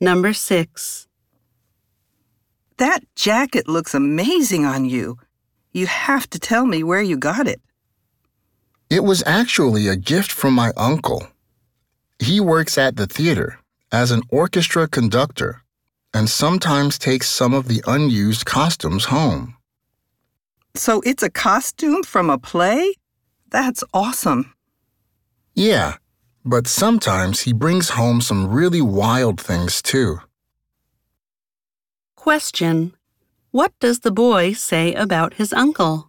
Number 6. That jacket looks amazing on you. You have to tell me where you got it. It was actually a gift from my uncle. He works at the theater as an orchestra conductor and sometimes takes some of the unused costumes home. So it's a costume from a play? That's awesome. Yeah, but sometimes he brings home some really wild things too. Question. What does the boy say about his uncle?